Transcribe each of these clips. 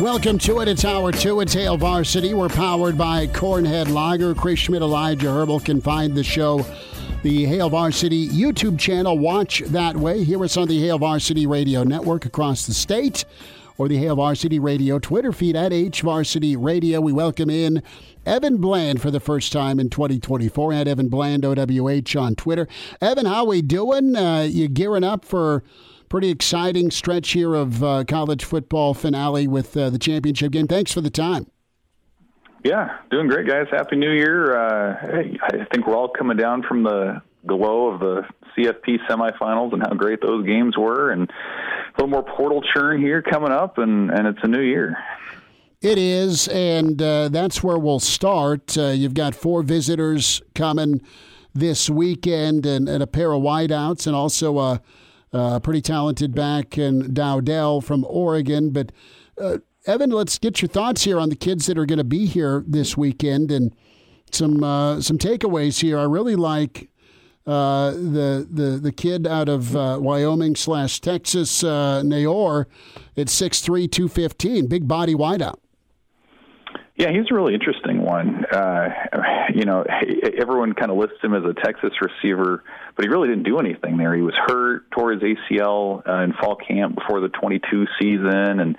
Welcome to it. It's hour two. It's Hail Varsity. We're powered by Cornhead Lager. Chris Schmidt, Elijah Herbal can find the show, the Hail Varsity YouTube channel. Watch that way. Hear us on the Hail Varsity Radio Network across the state or the Hail Varsity Radio Twitter feed at H Varsity Radio. We welcome in Evan Bland for the first time in 2024 at Evan Bland OWH on Twitter. Evan, how are we doing? Uh, you gearing up for pretty exciting stretch here of uh, college football finale with uh, the championship game. Thanks for the time. Yeah, doing great, guys. Happy New Year. Uh, I think we're all coming down from the glow of the CFP semifinals and how great those games were, and a little more portal churn here coming up, and, and it's a new year. It is, and uh, that's where we'll start. Uh, you've got four visitors coming this weekend, and, and a pair of wideouts, and also a uh, pretty talented back in Dowdell from Oregon. But uh, Evan, let's get your thoughts here on the kids that are going to be here this weekend and some uh, some takeaways here. I really like uh, the the the kid out of uh, Wyoming slash Texas, uh, Neyor, at 6'3", 215, big body wideout. Yeah, he's a really interesting one. Uh, you know, everyone kind of lists him as a Texas receiver, but he really didn't do anything there. He was hurt, tore his ACL uh, in fall camp before the 22 season, and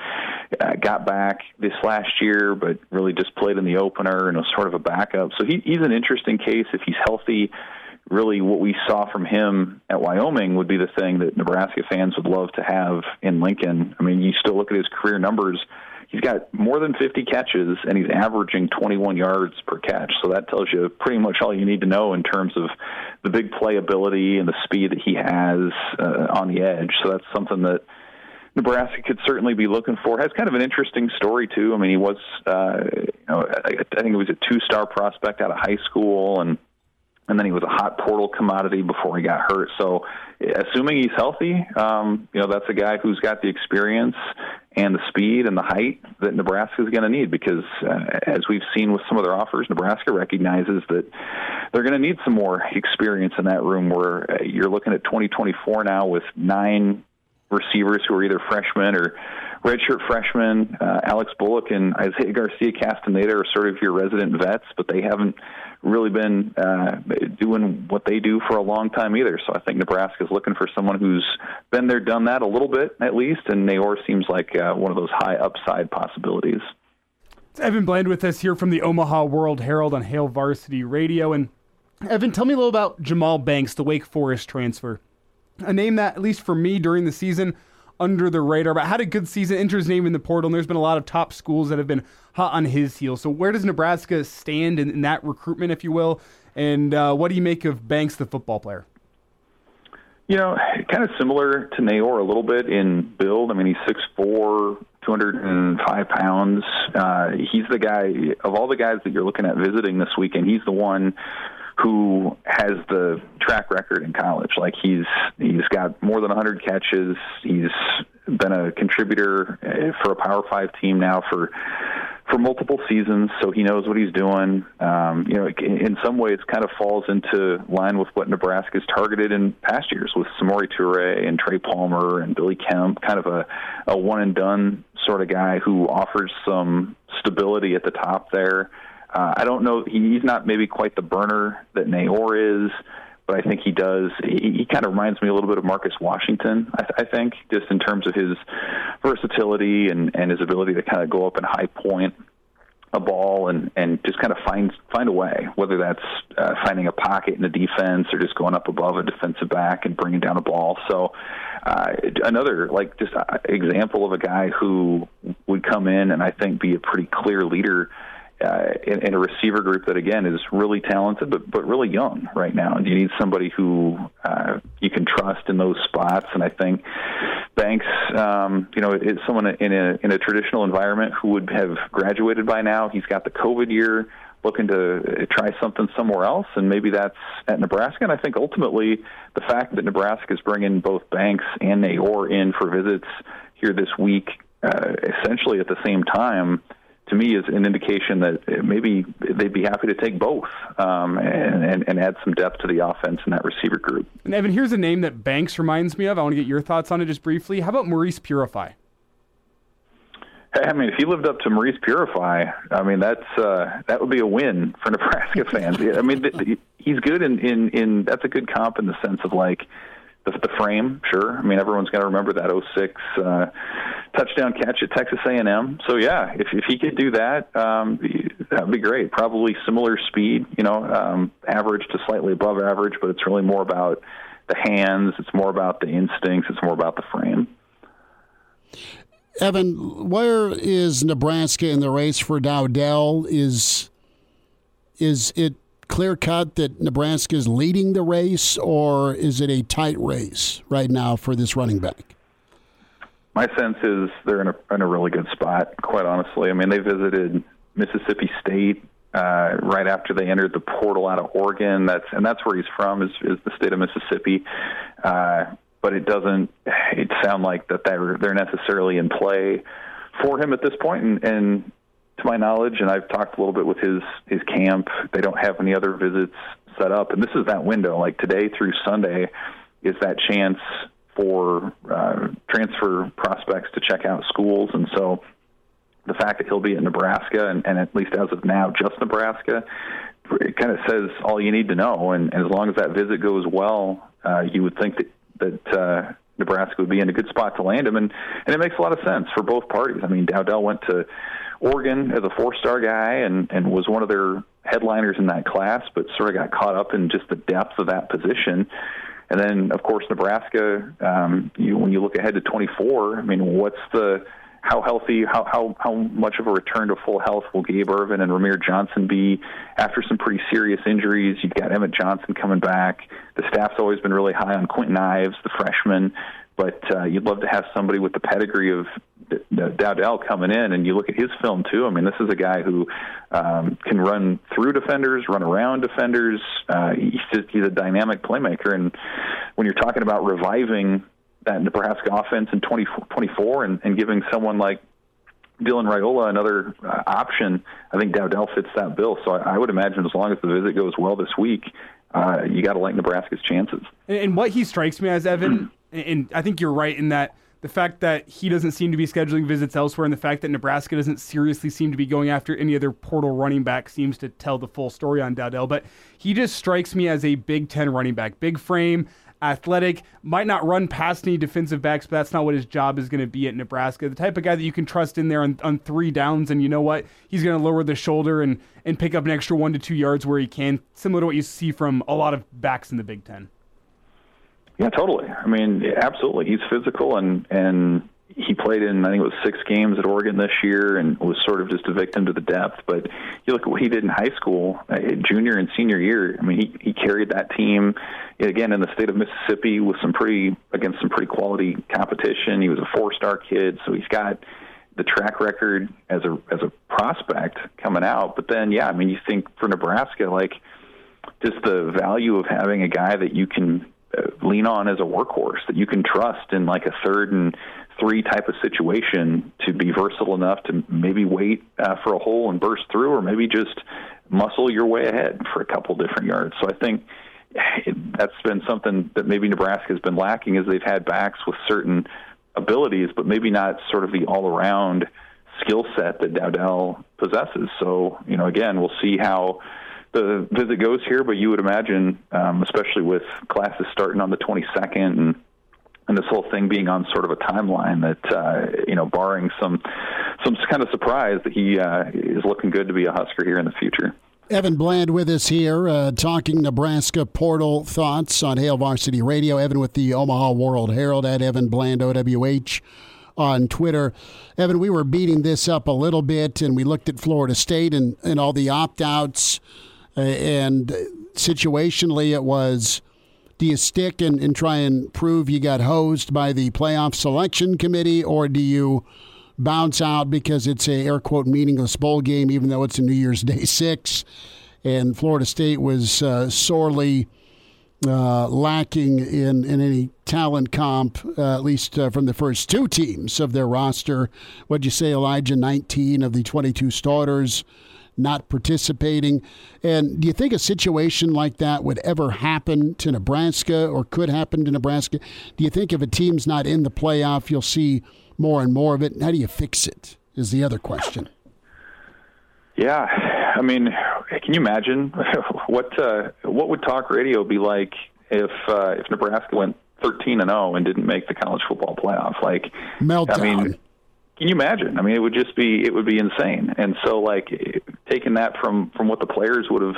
uh, got back this last year, but really just played in the opener and was sort of a backup. So he, he's an interesting case if he's healthy really what we saw from him at Wyoming would be the thing that Nebraska fans would love to have in Lincoln. I mean, you still look at his career numbers he's got more than 50 catches and he's averaging 21 yards per catch. So that tells you pretty much all you need to know in terms of the big playability and the speed that he has uh, on the edge. So that's something that Nebraska could certainly be looking for. Has kind of an interesting story too. I mean, he was, uh, you know, I, think it was a two-star prospect out of high school and and then he was a hot portal commodity before he got hurt. So, assuming he's healthy, um, you know that's a guy who's got the experience and the speed and the height that Nebraska is going to need. Because uh, as we've seen with some of their offers, Nebraska recognizes that they're going to need some more experience in that room. Where uh, you're looking at 2024 now with nine receivers who are either freshmen or redshirt freshmen. Uh, Alex Bullock and Isaiah Garcia Castaneda are sort of your resident vets, but they haven't really been uh, doing what they do for a long time either. So I think Nebraska is looking for someone who's been there, done that a little bit at least, and Neyor seems like uh, one of those high upside possibilities. It's Evan Bland with us here from the Omaha World Herald on Hail Varsity Radio. And Evan, tell me a little about Jahmal Banks, the Wake Forest transfer. A name that, at least for me during the season, under the radar, but had a good season, entered his name in the portal, and there's been a lot of top schools that have been hot on his heels. So where does Nebraska stand in, in that recruitment, if you will? And uh, what do you make of Banks, the football player? You know, kind of similar to Neyor a little bit in build. I mean, he's 6'4", 205 pounds. Uh, he's the guy, of all the guys that you're looking at visiting this weekend, he's the one who has the track record in college. Like he's he's got more than 100 catches. He's been a contributor uh, for a Power Five team now for for multiple seasons, so he knows what he's doing. Um, you know, in some ways, kind of falls into line with what Nebraska's targeted in past years with Samori Toure and Trey Palmer and Billy Kemp, kind of a, a one and done sort of guy who offers some stability at the top there. Uh, I don't know. He, he's not maybe quite the burner that Neyor is, but I think he does. He, he kind of reminds me a little bit of Marcus Washington. I, I think just in terms of his versatility and and his ability to kind of go up and high point a ball and and just kind of find find a way, whether that's uh, finding a pocket in the defense or just going up above a defensive back and bringing down a ball. So uh, another like just uh, example of a guy who would come in and I think be a pretty clear leader uh, in, in, a receiver group that again is really talented, but but really young right now. And you need somebody who uh, you can trust in those spots. And I think Banks, um, you know, is someone in a in a traditional environment who would have graduated by now. He's got the COVID year looking to try something somewhere else, and maybe that's at Nebraska. And I think ultimately the fact that Nebraska is bringing both Banks and Neyor in for visits here this week, uh, essentially at the same time, to me is an indication that maybe they'd be happy to take both um, and, and, and, add some depth to the offense in that receiver group. And Evan, here's a name that Banks reminds me of. I want to get your thoughts on it just briefly. How about Maurice Purify? I mean, if he lived up to Maurice Purify, I mean that's uh, that would be a win for Nebraska fans. I mean, the, the, he's good in, in in that's a good comp in the sense of like the, the frame. Sure, I mean everyone's going to remember that 06 uh, touchdown catch at Texas A&M. So yeah, if if he could do that, um, that'd be great. Probably similar speed, you know, um, average to slightly above average, but it's really more about the hands. It's more about the instincts. It's more about the frame. Evan, where is Nebraska in the race for Dowdell? Is is it clear cut that Nebraska is leading the race, or is it a tight race right now for this running back? My sense is they're in a, in a really good spot. Quite honestly, I mean they visited Mississippi State uh, right after they entered the portal out of Oregon. That's and that's where he's from is, is the state of Mississippi. Uh, but it doesn't it sound like that they're they're necessarily in play for him at this point. And, and to my knowledge, and I've talked a little bit with his his camp, they don't have any other visits set up. And this is that window, like today through Sunday, is that chance for uh, transfer prospects to check out schools. And so the fact that he'll be at Nebraska, and, and at least as of now, just Nebraska, it kind of says all you need to know. And, and as long as that visit goes well, uh, you would think that that uh, Nebraska would be in a good spot to land him, and and it makes a lot of sense for both parties. I mean, Dowdell went to Oregon as a four-star guy and and was one of their headliners in that class, but sort of got caught up in just the depth of that position. And then, of course, Nebraska. Um, you, when you look ahead to 24, I mean, what's the how healthy, how, how, how much of a return to full health will Gabe Ervin and Rahmir Johnson be after some pretty serious injuries? You've got Emmett Johnson coming back. The staff's always been really high on Kwinten Ives, the freshman, but uh, you'd love to have somebody with the pedigree of Dowdell coming in, and you look at his film too. I mean, this is a guy who um, can run through defenders, run around defenders. Uh, he's just, he's a dynamic playmaker, and when you're talking about reviving that Nebraska offense in 2024 and, and giving someone like Dylan Raiola another uh, option, I think Dowdell fits that bill. So I, I, would imagine as long as the visit goes well this week, uh, you got to like Nebraska's chances. And, and what he strikes me as, Evan, and I think you're right in that the fact that he doesn't seem to be scheduling visits elsewhere and the fact that Nebraska doesn't seriously seem to be going after any other portal running back seems to tell the full story on Dowdell. But he just strikes me as a Big Ten running back. Big frame, athletic, might not run past any defensive backs, but that's not what his job is going to be at Nebraska. The type of guy that you can trust in there on, on three downs, and you know what? He's going to lower the shoulder and, and pick up an extra one to two yards where he can, similar to what you see from a lot of backs in the Big Ten. Yeah, totally. I mean, absolutely. He's physical and and he played in I think it was six games at Oregon this year and was sort of just a victim to the depth. But you look at what he did in high school, uh, junior and senior year. I mean, he he carried that team again in the state of Mississippi with some pretty against some pretty quality competition. He was a four star kid, so he's got the track record as a as a prospect coming out. But then, yeah, I mean, you think for Nebraska, like just the value of having a guy that you can uh, lean on as a workhorse that you can trust in like a third and three type of situation to be versatile enough to maybe wait uh, for a hole and burst through, or maybe just muscle your way ahead for a couple different yards. So I think that's been something that maybe Nebraska has been lacking is they've had backs with certain abilities, but maybe not sort of the all around skill set that Dowdell possesses. So, you know, again, we'll see how the visit goes here, but you would imagine, um, especially with classes starting on the 22nd and and this whole thing being on sort of a timeline that uh, you know, barring some some kind of surprise, that he uh, is looking good to be a Husker here in the future. Evan Bland with us here, uh, talking Nebraska portal thoughts on Hail Varsity Radio. Evan with the Omaha World Herald at Evan Bland OWH on Twitter. Evan, we were beating this up a little bit, and we looked at Florida State and, and all the opt outs. Uh, and situationally, it was do you stick and, and try and prove you got hosed by the playoff selection committee, or do you bounce out because it's a air quote meaningless bowl game, even though it's a New Year's Day six? And Florida State was uh, sorely uh, lacking in, in any talent comp, uh, at least uh, from the first two teams of their roster. What'd you say, Elijah? 19 of the 22 starters not participating. And do you think a situation like that would ever happen to Nebraska or could happen to Nebraska? Do you think if a team's not in the playoff, you'll see more and more of it? How do you fix it? Is the other question. Yeah, I mean, can you imagine what uh, what would talk radio be like if uh, if Nebraska went 13 and 0 and didn't make the college football playoff? Like meltdown. I mean, can you imagine? I mean, it would just be it would be insane. And so, like, taking that from from what the players would have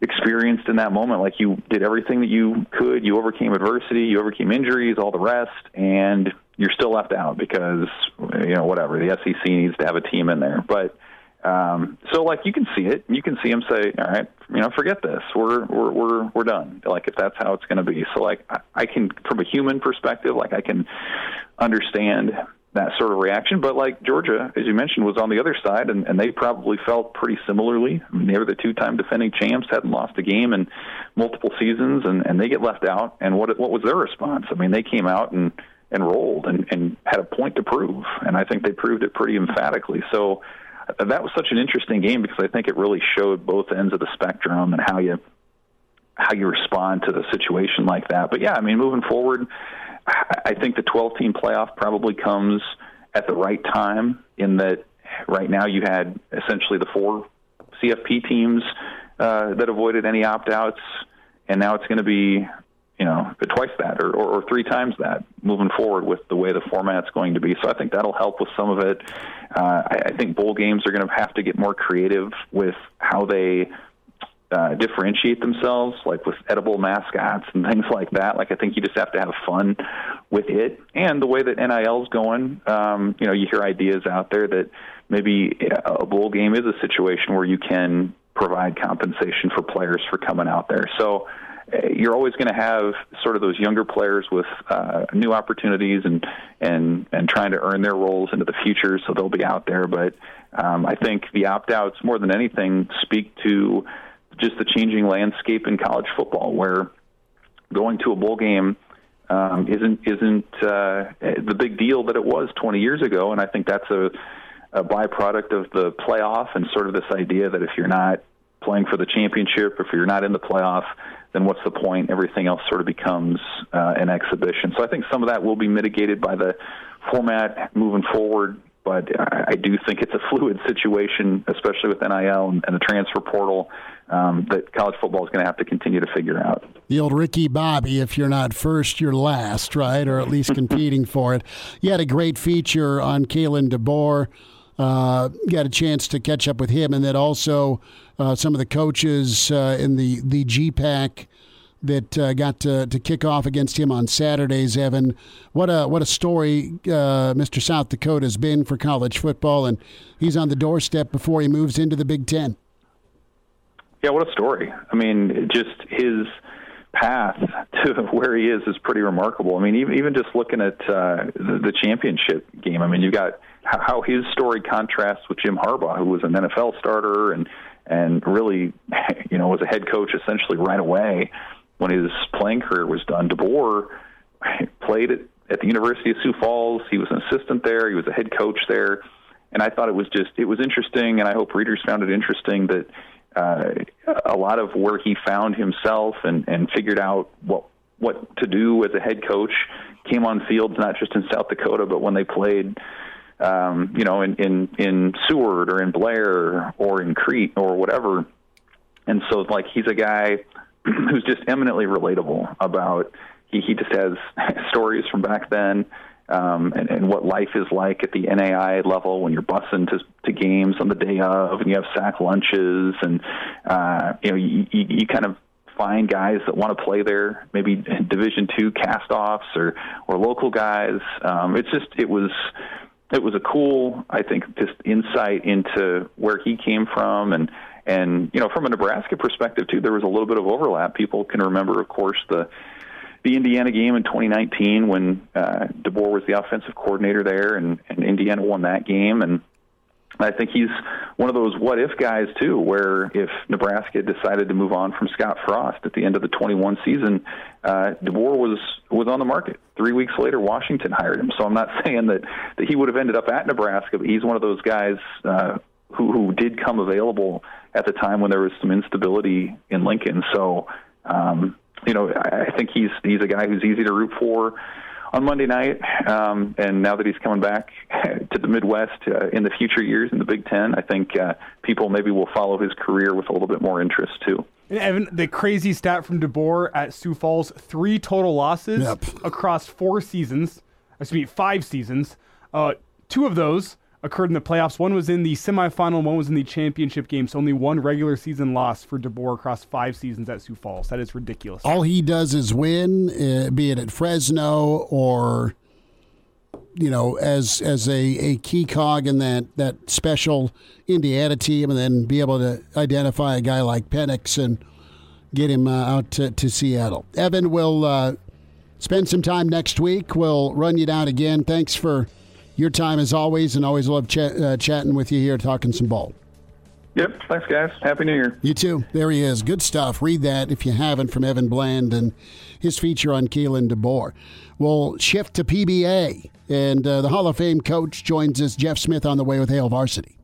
experienced in that moment, like you did everything that you could, you overcame adversity, you overcame injuries, all the rest, and you're still left out because you know whatever the SEC needs to have a team in there, but. Um, so like you can see it, you can see him say, "All right, you know, forget this. We're we're we're we're done." Like if that's how it's going to be. So like I, I can, from a human perspective, like I can understand that sort of reaction. But like Georgia, as you mentioned, was on the other side, and, and they probably felt pretty similarly. I mean, they were the two-time defending champs, hadn't lost a game in multiple seasons, and, and they get left out. And what what was their response? I mean, they came out and and rolled and, and had a point to prove, and I think they proved it pretty emphatically. So uh, that was such an interesting game because I think it really showed both ends of the spectrum and how you how you respond to the situation like that. But yeah, I mean, moving forward I think the 12 team playoff probably comes at the right time in that right now you had essentially the four CFP teams uh, that avoided any opt outs, and now it's going to be you know twice that or, or, or three times that moving forward with the way the format's going to be. So I think that'll help with some of it. Uh, I, I think bowl games are going to have to get more creative with how they uh, differentiate themselves, like with edible mascots and things like that. Like I think you just have to have fun with it, and the way that NIL is going. Um, you know, you hear ideas out there that maybe a bowl game is a situation where you can provide compensation for players for coming out there. So uh, you're always going to have sort of those younger players with uh, new opportunities and and and trying to earn their roles into the future. So they'll be out there, but um, I think the opt outs more than anything speak to just the changing landscape in college football, where going to a bowl game um, isn't isn't uh, the big deal that it was 20 years ago, and I think that's a, a byproduct of the playoff and sort of this idea that if you're not playing for the championship, if you're not in the playoff, then what's the point? Everything else sort of becomes uh, an exhibition. So I think some of that will be mitigated by the format moving forward but I, do think it's a fluid situation, especially with NIL and, the transfer portal, um, that college football is going to have to continue to figure out. The old Ricky Bobby, if you're not first, you're last, right? Or at least competing for it. You had a great feature on Kalen DeBoer. Uh, got a chance to catch up with him, and then also uh, some of the coaches uh, in the the GPAC that uh, got to, to kick off against him on Saturdays. Evan, what a what a story uh, Mr. South Dakota has been for college football, and he's on the doorstep before he moves into the Big Ten. Yeah, what a story! I mean, just his path to where he is is pretty remarkable. I mean, even even just looking at uh, the, the championship game. I mean, you got how his story contrasts with Jim Harbaugh, who was an NFL starter and and really, you know, was a head coach essentially right away when his playing career was done. DeBoer played at, at the University of Sioux Falls. He was an assistant there. He was a head coach there, and I thought it was just it was interesting, and I hope readers found it interesting that uh, a lot of where he found himself and and figured out what what to do as a head coach came on fields not just in South Dakota, but when they played. Um, you know, in, in in Seward or in Blair or in Crete or whatever, and so like he's a guy who's just eminently relatable about he, he just has stories from back then um, and, and what life is like at the NAI level when you're busing to, to games on the day of and you have sack lunches and uh, you know you, you, you kind of find guys that want to play there, maybe Division two castoffs or or local guys. Um, it's just it was it was a cool, I think, just insight into where he came from and and you know from a Nebraska perspective too. There was a little bit of overlap. People can remember, of course, the the Indiana game in 2019 when uh, DeBoer was the offensive coordinator there, and, and Indiana won that game. And I think he's one of those what if guys too, where if Nebraska decided to move on from Scott Frost at the end of the 21 season, uh, DeBoer was was on the market. Three weeks later, Washington hired him. So I'm not saying that that he would have ended up at Nebraska, but he's one of those guys uh, who who did come available at the time when there was some instability in Lincoln. So. Um, you know, I think he's he's a guy who's easy to root for on Monday night. Um, and now that he's coming back to the Midwest uh, in the future years in the Big Ten, I think uh, people maybe will follow his career with a little bit more interest too. And Evan, the crazy stat from DeBoer at Sioux Falls: three total losses yep. across four seasons. Excuse me, five seasons. Uh, two of those occurred in the playoffs. One was in the semifinal, one was in the championship game. So only one regular season loss for DeBoer across five seasons at Sioux Falls. That is ridiculous. All he does is win, uh, be it at Fresno or you know as as a, a key cog in that that special Indiana team, and then be able to identify a guy like Penix and get him uh, out to, to Seattle. Evan will uh, spend some time next week. We'll run you down again. Thanks for your time as always, and always love ch- uh, chatting with you here, talking some ball. Yep. Thanks, guys. Happy New Year. You too. There he is. Good stuff. Read that if you haven't from Evan Bland and his feature on Kalen DeBoer. We'll shift to PBA, and uh, the Hall of Fame coach joins us, Jeff Smith, on the way with Hail Varsity.